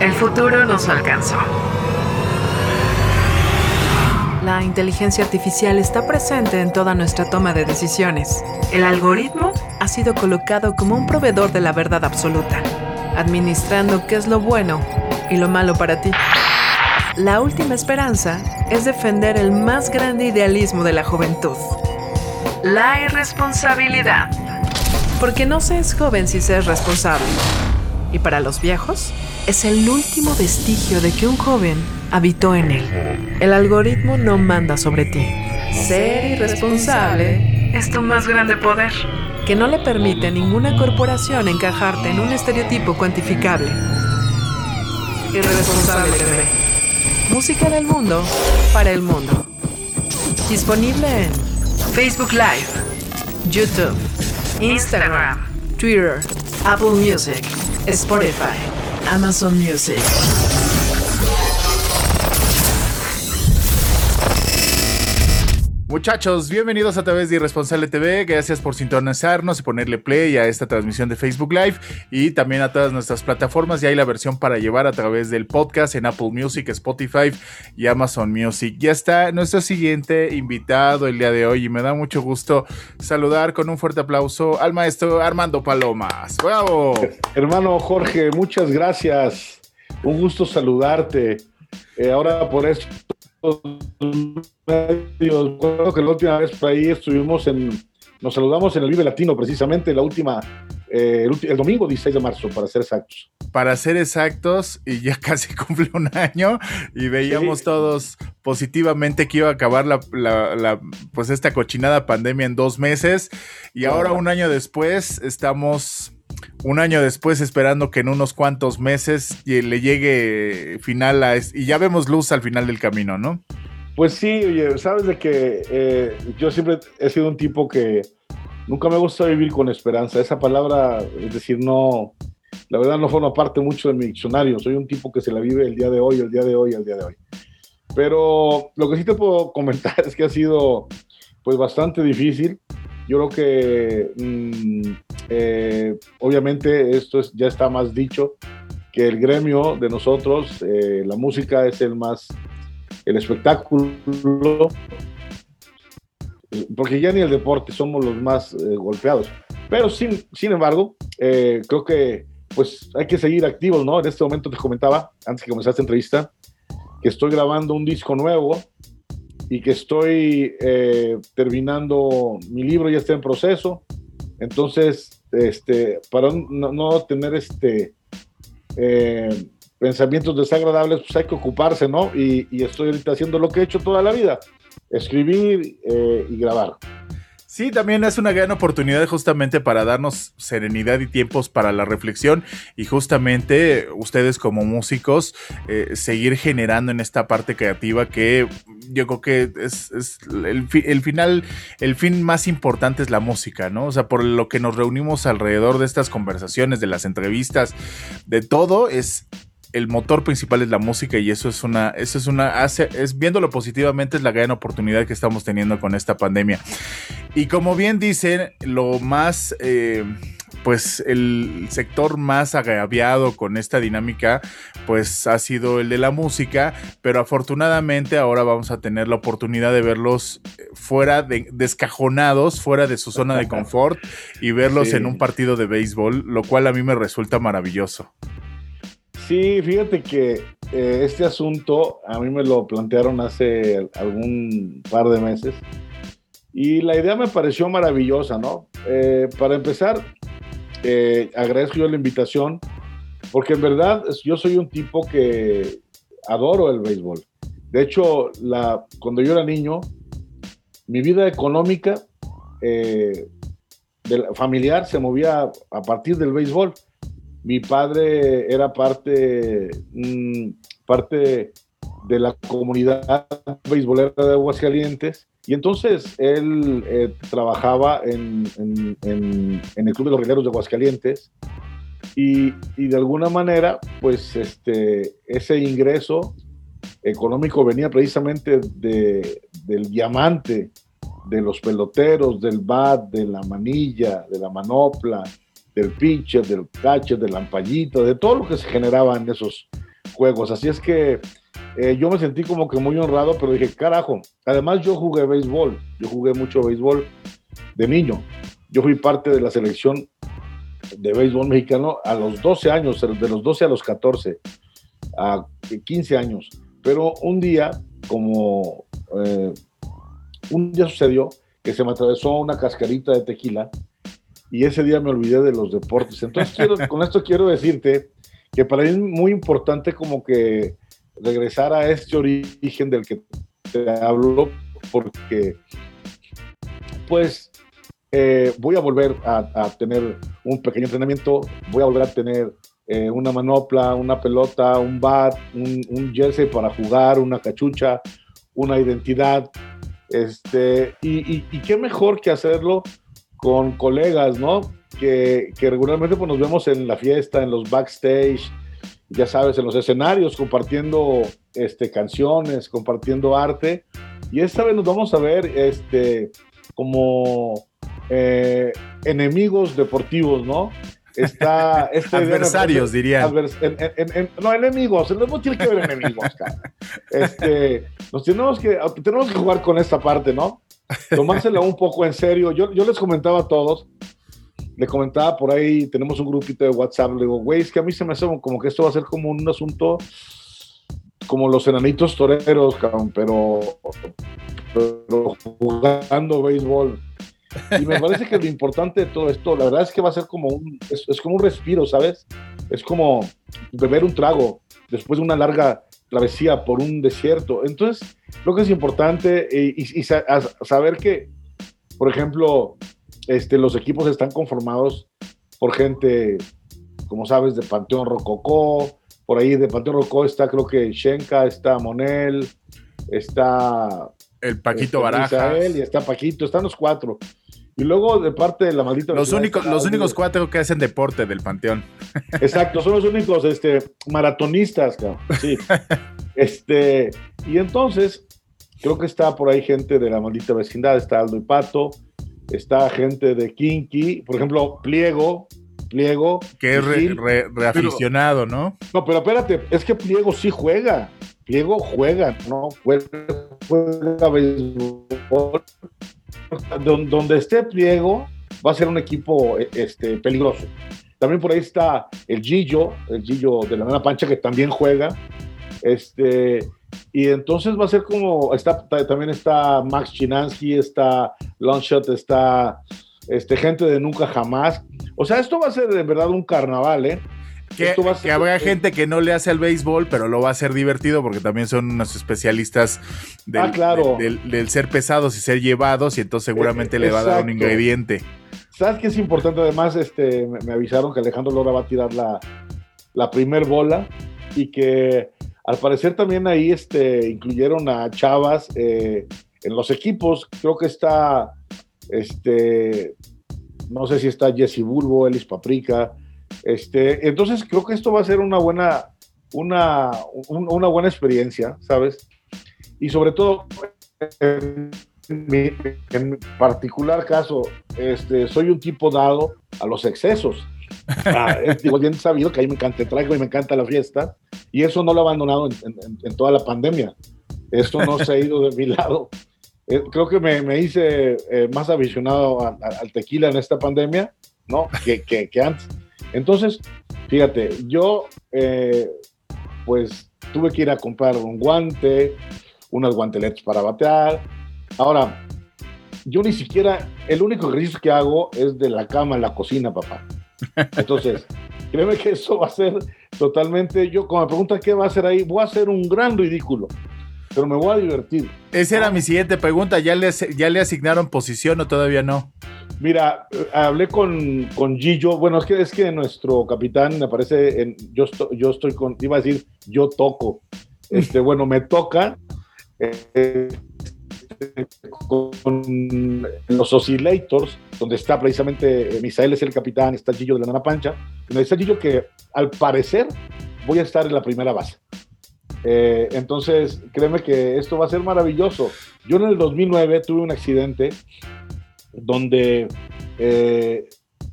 El futuro nos alcanzó. La inteligencia artificial está presente en toda nuestra toma de decisiones. El algoritmo Ha sido colocado como un proveedor de la verdad absoluta, administrando qué es lo bueno y lo malo para ti. La última esperanza es defender el más grande idealismo de la juventud. la irresponsabilidad. Porque no se es joven si se es responsable. Y para los viejos, es el último vestigio de que un joven habitó en él. El algoritmo no manda sobre ti. Ser irresponsable Es tu más grande poder. que no le permite a ninguna corporación encajarte en un estereotipo cuantificable. Irresponsable. Música del mundo para el mundo. Disponible en Facebook Live, YouTube, Instagram, Twitter, Apple Music. Spotify, Amazon Music. Muchachos, bienvenidos a través de Irresponsable TV. Gracias por sintonizarnos y ponerle play a esta transmisión de Facebook Live y también a todas nuestras plataformas. Ya hay la versión para llevar a través del podcast en Apple Music, Spotify y Amazon Music. Ya está nuestro siguiente invitado el día de hoy y me da mucho gusto saludar con un fuerte aplauso al maestro Armando Palomas. ¡Bravo! Hermano Jorge, muchas gracias. Un gusto saludarte. Eh, ahora por estos medios, recuerdo que la última vez por ahí estuvimos en, nos saludamos en el Vive Latino, precisamente la última, eh, el, el domingo 16 de marzo, para ser exactos. para ser exactos, y ya casi cumple un año, y veíamos Sí. todos positivamente que iba a acabar la, la- la, pues esta cochinada pandemia en dos meses, y ahora un año después estamos un año después esperando que en unos cuantos meses y- le llegue final a y ya vemos luz al final del camino, ¿no? Pues sí, oye, sabes de que eh, yo siempre he sido un tipo que nunca me gusta vivir con esperanza. Esa palabra, es decir, no, la verdad no forma parte mucho de mi diccionario. Soy un tipo que se la vive el día de hoy, el día de hoy, el día de hoy. Pero lo que sí te puedo comentar es que ha sido pues bastante difícil. Yo creo que mm, eh, obviamente esto es, ya está más dicho que el gremio de nosotros, eh, la música es el más, el espectáculo, porque ya ni el deporte somos los más eh, golpeados. Pero sin, sin embargo, eh, creo que pues hay que seguir activos, ¿no? En este momento te comentaba, antes que comenzar esta entrevista, que estoy grabando un disco nuevo y que estoy eh, terminando, mi libro ya está en proceso, entonces, este, para no, tener este, eh, pensamientos desagradables, pues hay que ocuparse, ¿no? Y, y estoy ahorita haciendo lo que he hecho toda la vida, escribir eh, y grabar. Sí, también es una gran oportunidad justamente para darnos serenidad y tiempos para la reflexión y justamente ustedes como músicos eh, seguir generando en esta parte creativa que yo creo que es, el, el final, el fin más importante es la música, ¿no? O sea, por lo que nos reunimos alrededor de estas conversaciones, de las entrevistas, de todo es el motor principal es la música y eso es una, eso es una, hace, es viéndolo positivamente es la gran oportunidad que estamos teniendo con esta pandemia. Y como bien dicen, lo más, eh, pues el sector más agraviado con esta dinámica, pues ha sido el de la música, pero afortunadamente ahora vamos a tener la oportunidad de verlos fuera de, descajonados, fuera de su zona de confort y verlos Sí. en un partido de béisbol, lo cual a mí me resulta maravilloso. Sí, fíjate que eh, este asunto a mí me lo plantearon hace algún par de meses y la idea me pareció maravillosa, ¿no? Eh, para empezar, eh, agradezco yo la invitación porque en verdad yo soy un tipo que adoro el béisbol. De hecho, la, cuando yo era niño, mi vida económica eh, de familiar se movía a partir del béisbol mi padre era parte, mm, parte de la comunidad beisbolera de Aguascalientes y entonces él eh, trabajaba en, en- el Club de los Rieleros de Aguascalientes y, y de alguna manera pues este, ese ingreso económico venía precisamente de, del diamante, de los peloteros, del bat, de la manilla, de la manopla, del pitcher, del catcher, del ampallito, de todo lo que se generaba en esos, juegos. Así es que eh, yo me sentí como que muy honrado, pero dije, carajo, además yo jugué béisbol, yo jugué mucho béisbol de niño. Yo fui parte de la selección de béisbol mexicano a los 12 años, de los 12 a los 14, a 15 años. Pero un día, como eh, un día sucedió que se me atravesó una cascarita de tequila y ese día me olvidé de los deportes. Entonces, con esto quiero decirte que para mí es muy importante como que regresar a este origen del que te hablo, porque pues eh, voy a volver a, tener un pequeño entrenamiento, voy a volver a tener eh, una manopla, una pelota, un bat, un, jersey para jugar, una cachucha, una identidad. Este, y, qué mejor que hacerlo con colegas, ¿no? Que, que regularmente pues, nos vemos en la fiesta, en los backstage, ya sabes, en los escenarios, compartiendo este, canciones, compartiendo arte. Y esta vez nos vamos a ver este, como eh, enemigos deportivos, ¿no? Está, este Adversarios, dirían. no, enemigos, no tiene que ver enemigos. Este, nos tenemos que, tenemos que jugar con esta parte, ¿no? Tomársela un poco en serio. Yo, yo les comentaba a todos le comentaba por ahí, tenemos un grupito de WhatsApp, le digo, güey, es que a mí se me hace como que esto va a ser como un asunto como los enanitos toreros, pero, jugando béisbol. Y me parece que lo importante de todo esto, la verdad es que va a ser como un, es, como un respiro, ¿sabes? Es como beber un trago después de una larga travesía por un desierto. Entonces, creo que es importante y, y saber que, por ejemplo, este, los equipos están conformados por gente, como sabes, de Panteón Rococó. Por ahí de Panteón Rococó está, creo que Shenka, está Monel, está. El Paquito este, Baraja. y está Paquito, están los cuatro. Y luego de parte de la maldita. Los únicos, los únicos cuatro que hacen deporte del Panteón. Exacto, son los únicos este, maratonistas, cabrón. Sí. este, y entonces, creo que está por ahí gente de la maldita vecindad, está Aldo y Pato, está gente de Kinky, por ejemplo, Pliego, Pliego. Que es reaficionado, ¿no? No, pero espérate, es que Pliego sí juega. Pliego juega, ¿no? Juega, juega béisbol. Donde esté Pliego, va a ser un equipo e, este, peligroso. También por ahí está el Gillo, el Gillo de la Nana Pancha, que también juega. Este, y entonces va a ser como, está, también está Max Chinansky, está Longshot, está este, gente de Nunca Jamás. O sea, esto va a ser de verdad un carnaval, ¿eh? Que, que habrá gente que no le hace al béisbol, pero lo va a hacer divertido porque también son unos especialistas del, ah, claro. del, ser pesados y ser llevados y entonces seguramente le va a dar un ingrediente. ¿Sabes qué es importante? Además, este, me, avisaron que Alejandro Lora va a tirar la, la primer bola y que al parecer también ahí este, incluyeron a Chavas eh, en los equipos. Creo que está, este, no sé si está Jesse Bulbo, Elis Paprika. Este, entonces creo que esto va a ser una buena, una, una buena experiencia, ¿sabes? Y sobre todo, en mi, en particular caso, este, soy un tipo dado a los excesos. Ah, digo, bien sabido que a mí me encanta el trago y me encanta la fiesta, y eso no lo he abandonado en, toda la pandemia. Esto no se ha ido de mi lado. Eh, creo que me, me hice eh, más aficionado al tequila en esta pandemia, ¿no? Que, que, que antes. Entonces, fíjate, yo, eh, pues, tuve que ir a comprar un guante, unas guanteletas para batear. Ahora, yo ni siquiera, el único ejercicio que hago es de la cama en la cocina, papá. Entonces, créeme que eso va a ser totalmente, yo como me preguntan qué va a hacer ahí, voy a hacer un gran ridículo, pero me voy a divertir. Esa era mi siguiente pregunta, ¿ya le, ya le asignaron posición o todavía no? Mira, hablé con, con Gillo, bueno, es que, es que nuestro capitán me parece, en, yo, yo estoy con, iba a decir, yo toco, este, bueno, me toca. Eh, con los Oscillators, donde está precisamente eh, Misael es el capitán, está Gillo de la Nana Pancha, donde está Gillo que al parecer voy a estar en la primera base. Eh, entonces, créeme que esto va a ser maravilloso. Yo en el 2009 tuve un accidente donde eh,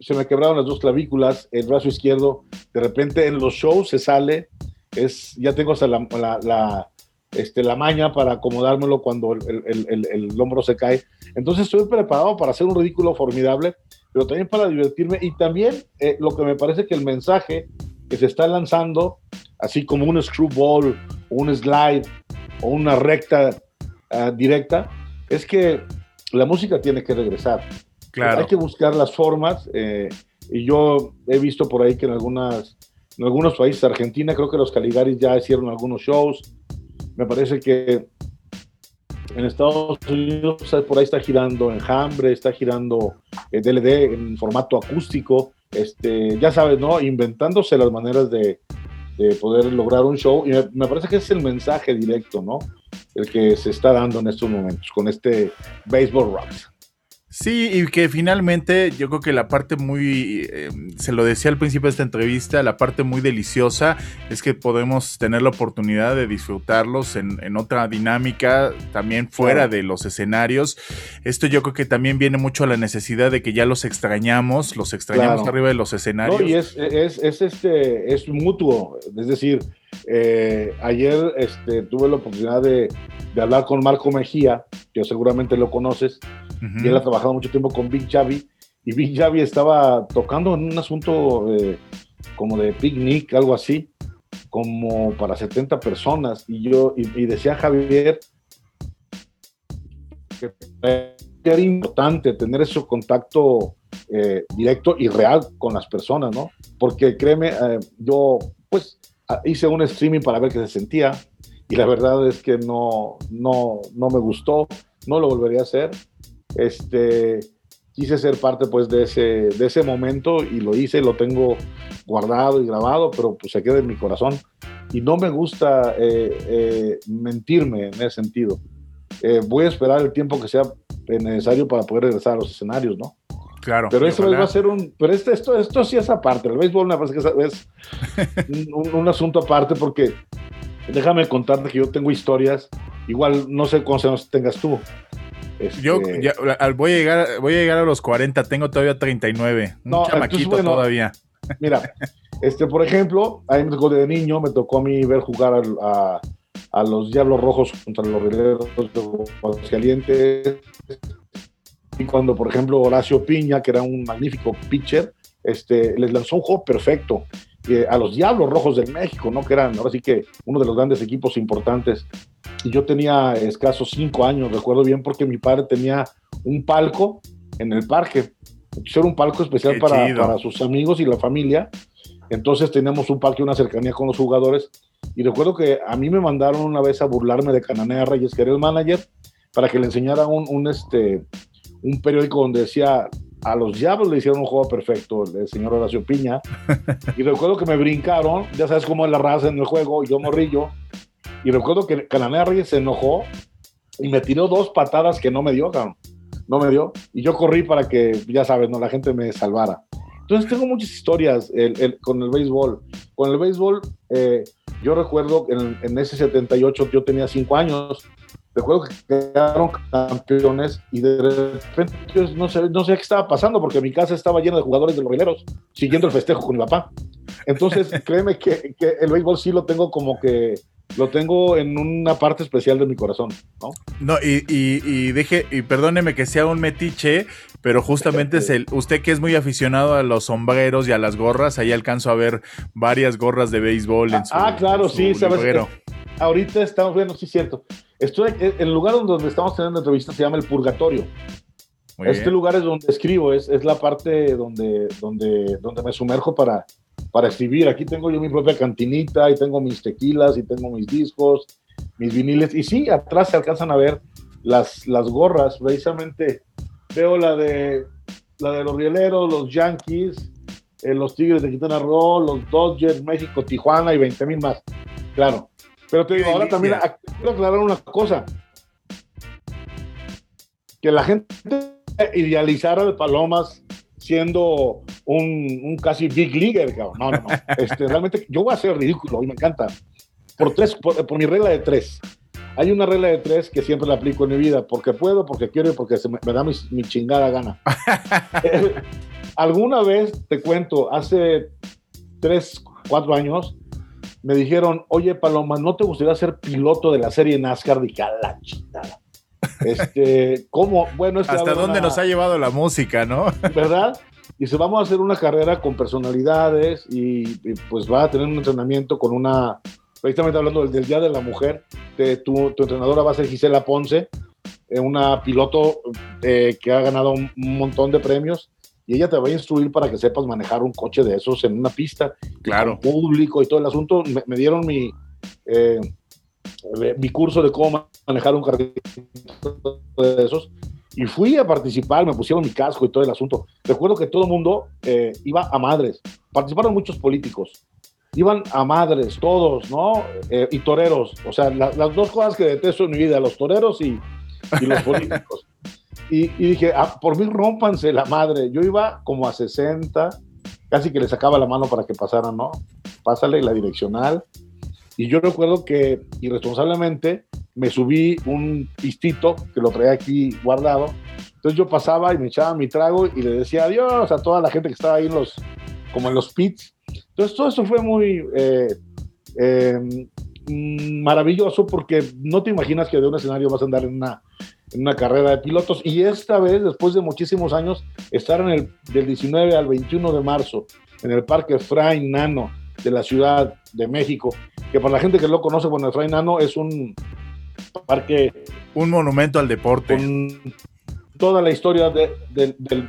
se me quebraron las dos clavículas, el brazo izquierdo, de repente en los shows se sale es, ya tengo hasta la, este, la maña para acomodármelo cuando el, el, el, hombro se cae. Entonces estoy preparado para hacer un ridículo formidable, pero también para divertirme y también eh, lo que me parece que el mensaje que se está lanzando, así como un screwball, un slide o una recta uh, directa, es que la música tiene que regresar. Claro. Hay que buscar las formas. Eh, y yo he visto por ahí que en, algunas, en algunos países, Argentina, creo que los Caligaris ya hicieron algunos shows. Me parece que en Estados Unidos por ahí está girando Enjambre, está girando DLD eh, en formato acústico. Este, ya sabes, ¿no? Inventándose las maneras de, de poder lograr un show. Y me, me, parece que es el mensaje directo, ¿no? El que se está dando en estos momentos con este Baseball Rocks. Sí, y que finalmente yo creo que la parte muy, eh, se lo decía al principio de esta entrevista, la parte muy deliciosa es que podemos tener la oportunidad de disfrutarlos en, en otra dinámica, también fuera de los escenarios. Esto yo creo que también viene mucho a la necesidad de que ya los extrañamos, los extrañamos claro. arriba de los escenarios. No, y es, es, es, este, es mutuo, es decir, eh, ayer este, tuve la oportunidad de, de, hablar con Marco Mejía, que seguramente lo conoces, uh -huh. y él ha trabajado mucho tiempo con Big Javi, y Big Javi estaba tocando en un asunto eh, como de picnic, algo así, como para 70 personas, y yo, y, y decía Javier que era importante tener ese contacto eh, directo y real con las personas, ¿no? Porque créeme, yo pues hice un streaming para ver qué se sentía y la verdad es que no, no, no me gustó, no lo volvería a hacer. Este, quise ser parte pues de ese, de ese momento y lo hice, lo tengo guardado y grabado, pero pues se queda en mi corazón. Y no me gusta eh, eh, mentirme en ese sentido. Eh, voy a esperar el tiempo que sea necesario para poder regresar a los escenarios, ¿no? Claro. Pero eso va a ser un. Pero este, esto, esto sí es aparte. El béisbol me parece que es, un, un, asunto aparte porque déjame contarte que yo tengo historias. Igual no sé cuántos tengas tú. Este... Yo ya, voy, a llegar, voy a llegar a los 40, tengo todavía 39. Un no, chamaquito entonces, bueno, todavía. Mira, este, por ejemplo, a mí me tocó de niño, me tocó a mí ver jugar a, a, a los Diablos Rojos contra los Rieleros de Calientes y cuando, por ejemplo, Horacio Piña, que era un magnífico pitcher, este, les lanzó un juego perfecto eh, a los Diablos Rojos del México, ¿no? Que eran ahora sí que uno de los grandes equipos importantes. Y yo tenía escasos cinco años, recuerdo bien, porque mi padre tenía un palco en el parque. Era un palco especial para, para, sus amigos y la familia. Entonces teníamos un parque, una cercanía con los jugadores. Y recuerdo que a mí me mandaron una vez a burlarme de Cananea Reyes, que era el manager, para que le enseñara un, un este, un periódico donde decía a los Diablos le hicieron un juego perfecto, el señor Horacio Piña. Y recuerdo que me brincaron, ya sabes cómo es la raza en el juego, yo morrillo. Y recuerdo que Cananea Reyes se enojó y me tiró dos patadas que no me dio, cabrón. No me dio. Y yo corrí para que, ya sabes, no, la gente me salvara. Entonces tengo muchas historias el, el, con el béisbol. Con el béisbol, eh, yo recuerdo en, en ese 78 yo tenía cinco años recuerdo que quedaron campeones y de repente yo no sé, no sé qué estaba pasando porque mi casa estaba llena de jugadores de los rileros siguiendo el festejo con mi papá. Entonces, créeme que, que, el béisbol sí lo tengo como que lo tengo en una parte especial de mi corazón, ¿no? No, y, y, y deje, y perdóneme que sea un metiche, pero justamente es el, usted que es muy aficionado a los sombreros y a las gorras, ahí alcanzo a ver varias gorras de béisbol en su Ah, claro, en su sí, sabes. Ahorita estamos, bueno, sí, cierto. Estoy el lugar donde estamos teniendo entrevistas se llama el Purgatorio. Muy este bien. lugar es donde escribo, es, es la parte donde, donde, donde me sumerjo para, para escribir. Aquí tengo yo mi propia cantinita y tengo mis tequilas y tengo mis discos, mis viniles. Y sí, atrás se alcanzan a ver las, las gorras. Precisamente veo la de, la de los rieleros, los Yankees, eh, los Tigres de Quintana Roo, los Dodgers, México, Tijuana y 20 mil más. Claro. Pero te digo, ahora también quiero aclarar una cosa. Que la gente idealizara de Palomas siendo un, un, casi big leaguer, cabrón. No, no, no. Este, realmente yo voy a ser ridículo y me encanta. Por tres, por, por, mi regla de tres. Hay una regla de tres que siempre la aplico en mi vida, porque puedo, porque quiero y porque se me, me da mi, mi, chingada gana. Alguna vez, te cuento, hace tres, cuatro años, me dijeron, oye Paloma, ¿no te gustaría ser piloto de la serie NASCAR? Dije, "A la chingada". Este, ¿cómo? Bueno, es que ¿Hasta dónde una- nos ha llevado la música, no? ¿verdad? Dice, vamos a hacer una carrera con personalidades y, y, pues va a tener un entrenamiento con una, precisamente hablando del, del Día de la Mujer, te- tu, tu entrenadora va a ser Gisela Ponce, eh, una piloto eh, que ha ganado un, un montón de premios y ella te va a instruir para que sepas manejar un coche de esos en una pista, Claro. público y todo el asunto. Me, me dieron mi, eh, mi curso de cómo manejar un carrito de esos y fui a participar, me pusieron mi casco y todo el asunto. Recuerdo que todo el mundo eh, iba a madres, participaron muchos políticos, iban a madres, todos, ¿no? Eh, y toreros, o sea, la- las dos cosas que detesto en mi vida, los toreros y, y los políticos. Y, y dije, ah, por mí rompanse la madre. Yo iba como a 60, casi que le sacaba la mano para que pasaran, ¿no? Pásale la direccional. Y yo recuerdo que irresponsablemente me subí un pistito que lo traía aquí guardado. Entonces yo pasaba y me echaba mi trago y le decía adiós a toda la gente que estaba ahí en los, como en los pits. Entonces todo eso fue muy eh, eh, mm, maravilloso porque no te imaginas que de un escenario vas a andar en una, en una carrera de pilotos. Y esta vez, después de muchísimos años, estar en el del 19 al 21 de marzo en el Parque Fray Nano de la Ciudad de México, que para la gente que lo conoce, bueno, el Fray Nano es un parque Un monumento al deporte. con toda la historia de- del, del,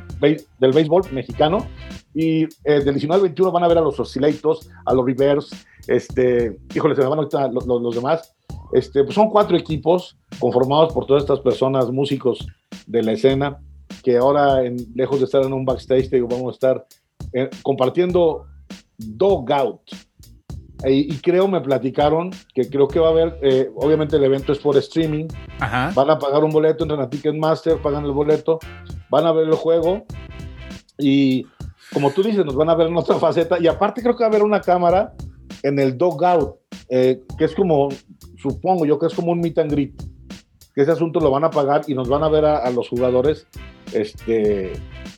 del béisbol mexicano. Y eh, del 19 al 21 van a ver a los Oscillatos, a los Rivers, este, híjole, se me van ahorita los, los- los demás. Este, pues son cuatro equipos conformados por todas estas personas, músicos de la escena, que ahora, en, lejos de estar en un backstage, te digo, vamos a estar eh, compartiendo Dogout. E- Y, creo, me platicaron que creo que va a haber, eh, obviamente el evento es por streaming, Ajá. van a pagar un boleto, entran a Ticketmaster, pagan el boleto, van a ver el juego y como tú dices, nos van a ver en otra faceta y aparte creo que va a haber una cámara en el Dogout, eh, que es como, supongo yo que es como un meet and greet, que ese asunto lo van a pagar y nos van a ver a, los jugadores, este,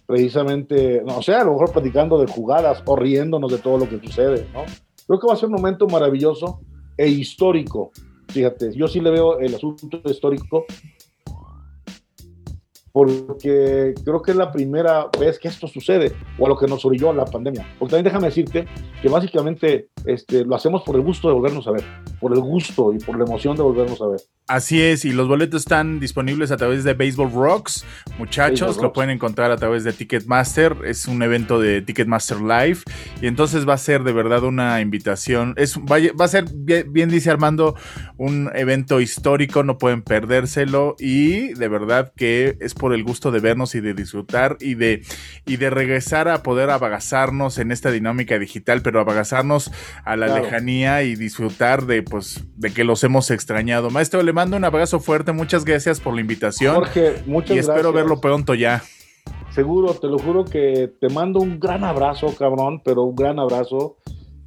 precisamente, no sé, a lo mejor platicando de jugadas o riéndonos de todo lo que sucede, ¿no? Creo que va a ser un momento maravilloso e histórico. Fíjate, yo sí le veo el asunto histórico porque creo que es la primera vez que esto sucede, o a lo que nos orilló la pandemia. Porque también déjame decirte que básicamente este, lo hacemos por el gusto de volvernos a ver, por el gusto y por la emoción de volvernos a ver. Así es, y los boletos están disponibles a través de Baseball Rocks. Muchachos, Baseball lo Rocks. pueden encontrar a través de Ticketmaster. Es un evento de Ticketmaster Live. Y entonces va a ser de verdad una invitación. Es, va, a- va a ser, bien, dice Armando, un evento histórico. No pueden perdérselo. Y de verdad que es por el gusto de vernos y de disfrutar y de, y de regresar a poder abagazarnos en esta dinámica digital, pero abagazarnos a la Claro. lejanía y disfrutar de, pues, de que los hemos extrañado. Maestro, le mando un abrazo fuerte, muchas gracias por la invitación Jorge, muchas y espero gracias. verlo pronto ya. Seguro, te lo juro que te mando un gran abrazo, cabrón, pero un gran abrazo.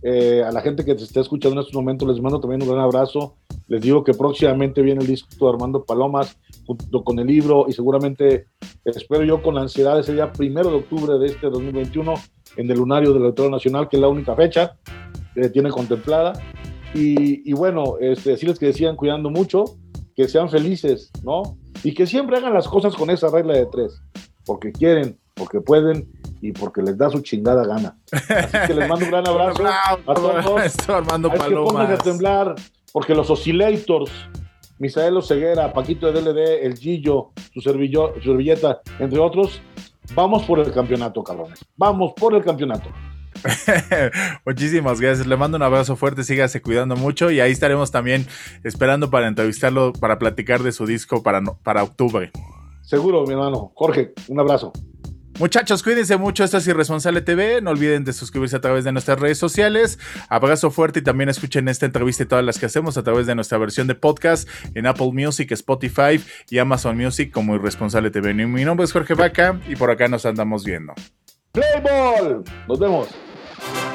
Eh, a la gente que te está escuchando en estos momentos les mando también un gran abrazo. Les digo que próximamente viene el disco de Armando Palomas junto con el libro y seguramente espero yo con ansiedad ese día primero de octubre de este 2021 en el lunario del Auditorio Nacional, que es la única fecha que tiene contemplada. Y, y bueno, este, decirles que sigan cuidando mucho, que sean felices, ¿no? Y que siempre hagan las cosas con esa regla de tres porque quieren, porque pueden y porque les da su chingada gana. Así que les mando un gran abrazo a todos. Armando Hay que a Palomas. temblar, porque los Oscillators, Misael Ceguera, Paquito de DLD, El Gillo, su, servillo- su servilleta, entre otros, vamos por el campeonato, cabrones. Vamos por el campeonato. Muchísimas gracias. Le mando un abrazo fuerte, sígase cuidando mucho y ahí estaremos también esperando para entrevistarlo, para platicar de su disco para, para octubre. Seguro, mi hermano. Jorge, un abrazo. Muchachos, cuídense mucho. Esto es Irresponsable TV. No olviden de suscribirse a través de nuestras redes sociales. Abrazo fuerte y también escuchen esta entrevista y todas las que hacemos a través de nuestra versión de podcast en Apple Music, Spotify y Amazon Music como Irresponsable TV. Mi nombre es Jorge Vaca y por acá nos andamos viendo. Play ball. Nos vemos. Thank you.